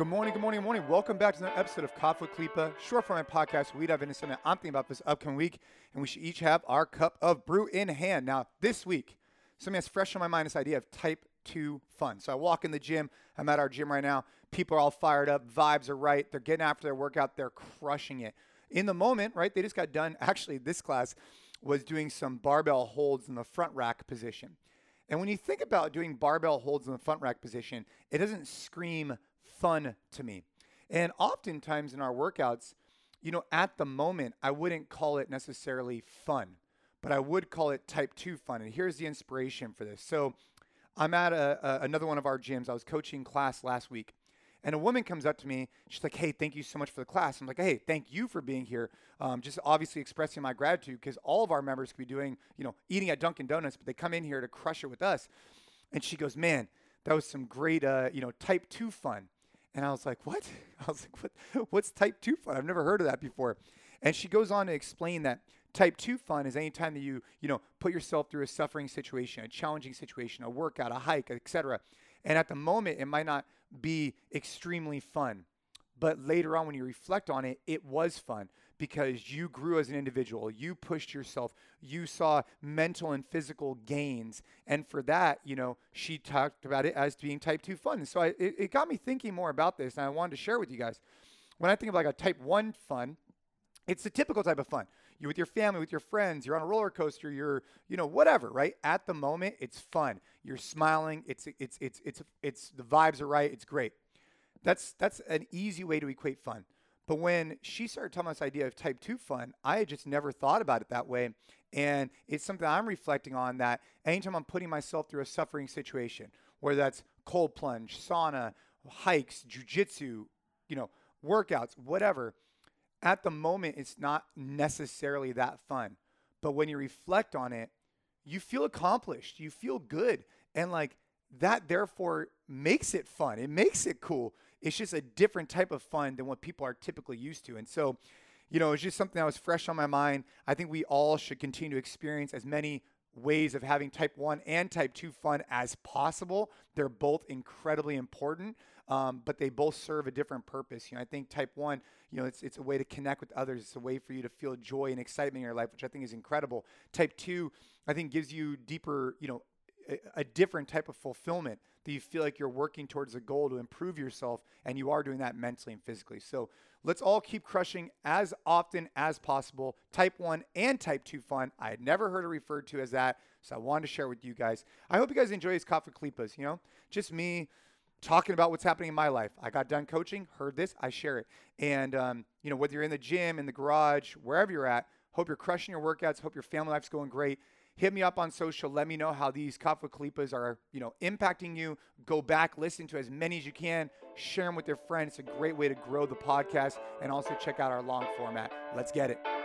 Good morning, good morning, good morning. Welcome back to another episode of with Klipa, short format podcast. We dive into something I'm thinking about this upcoming week, and we should each have our cup of brew in hand. Now, this week, something that's fresh on my mind, this idea of type two fun. So I walk in the gym. I'm at our gym right now. People are all fired up. Vibes are right. They're getting after their workout. They're crushing it. In the moment, right? They just got done. Actually, this class was doing some barbell holds in the front rack position. And when you think about doing barbell holds in the front rack position, it doesn't scream fun to me. And oftentimes in our workouts, you know, at the moment, I wouldn't call it necessarily fun, but I would call it type 2 fun. And here's the inspiration for this. So I'm at a, a, another one of our gyms. I was coaching class last week. And a woman comes up to me. She's like, "Hey, thank you so much for the class." I'm like, "Hey, thank you for being here. Um, just obviously expressing my gratitude because all of our members could be doing, you know, eating at Dunkin' Donuts, but they come in here to crush it with us." And she goes, "Man, that was some great, uh, you know, type two fun." And I was like, what? I was like, what, what's type 2 fun? I've never heard of that before. And she goes on to explain that type 2 fun is any time that you, you know, put yourself through a suffering situation, a challenging situation, a workout, a hike, etc. And at the moment, it might not be extremely fun. But later on, when you reflect on it, it was fun because you grew as an individual. You pushed yourself. You saw mental and physical gains. And for that, you know, she talked about it as being type 2 fun. so I, it, it got me thinking more about this, and I wanted to share with you guys. When I think of like a type 1 fun, it's the typical type of fun. You're with your family, with your friends, you're on a roller coaster, you're, you know, whatever, right? At the moment, it's fun. You're smiling, it's it's it's it's it's the vibes are right, it's great. That's that's an easy way to equate fun. But when she started telling me this idea of type 2 fun, I had just never thought about it that way. And it's something I'm reflecting on that anytime I'm putting myself through a suffering situation, whether that's cold plunge, sauna, hikes, jujitsu, you know, workouts, whatever, at the moment, it's not necessarily that fun. But when you reflect on it, you feel accomplished, you feel good. And like that, therefore, makes it fun. It makes it cool it's just a different type of fun than what people are typically used to. And so, you know, it's just something that was fresh on my mind. I think we all should continue to experience as many ways of having type 1 and type 2 fun as possible. They're both incredibly important, um, but they both serve a different purpose. You know, I think type 1, you know, it's, it's a way to connect with others. It's a way for you to feel joy and excitement in your life, which I think is incredible. Type 2, I think gives you deeper, you know, a, different type of fulfillment that you feel like you're working towards a goal to improve yourself and you are doing that mentally and physically. So let's all keep crushing as often as possible. Type 1 and type 2 fun. I had never heard it referred to as that. So I wanted to share with you guys. I hope you guys enjoy these Coffee Klipas, you know, just me talking about what's happening in my life. I got done coaching, heard this, I share it. And, um, you know, whether you're in the gym, in the garage, wherever you're at, hope you're crushing your workouts, hope your family life's going great hit me up on social. Let me know how these Coffee Klipas are, you know, impacting you. Go back, listen to as many as you can, share them with your friends. It's a great way to grow the podcast and also check out our long format. Let's get it.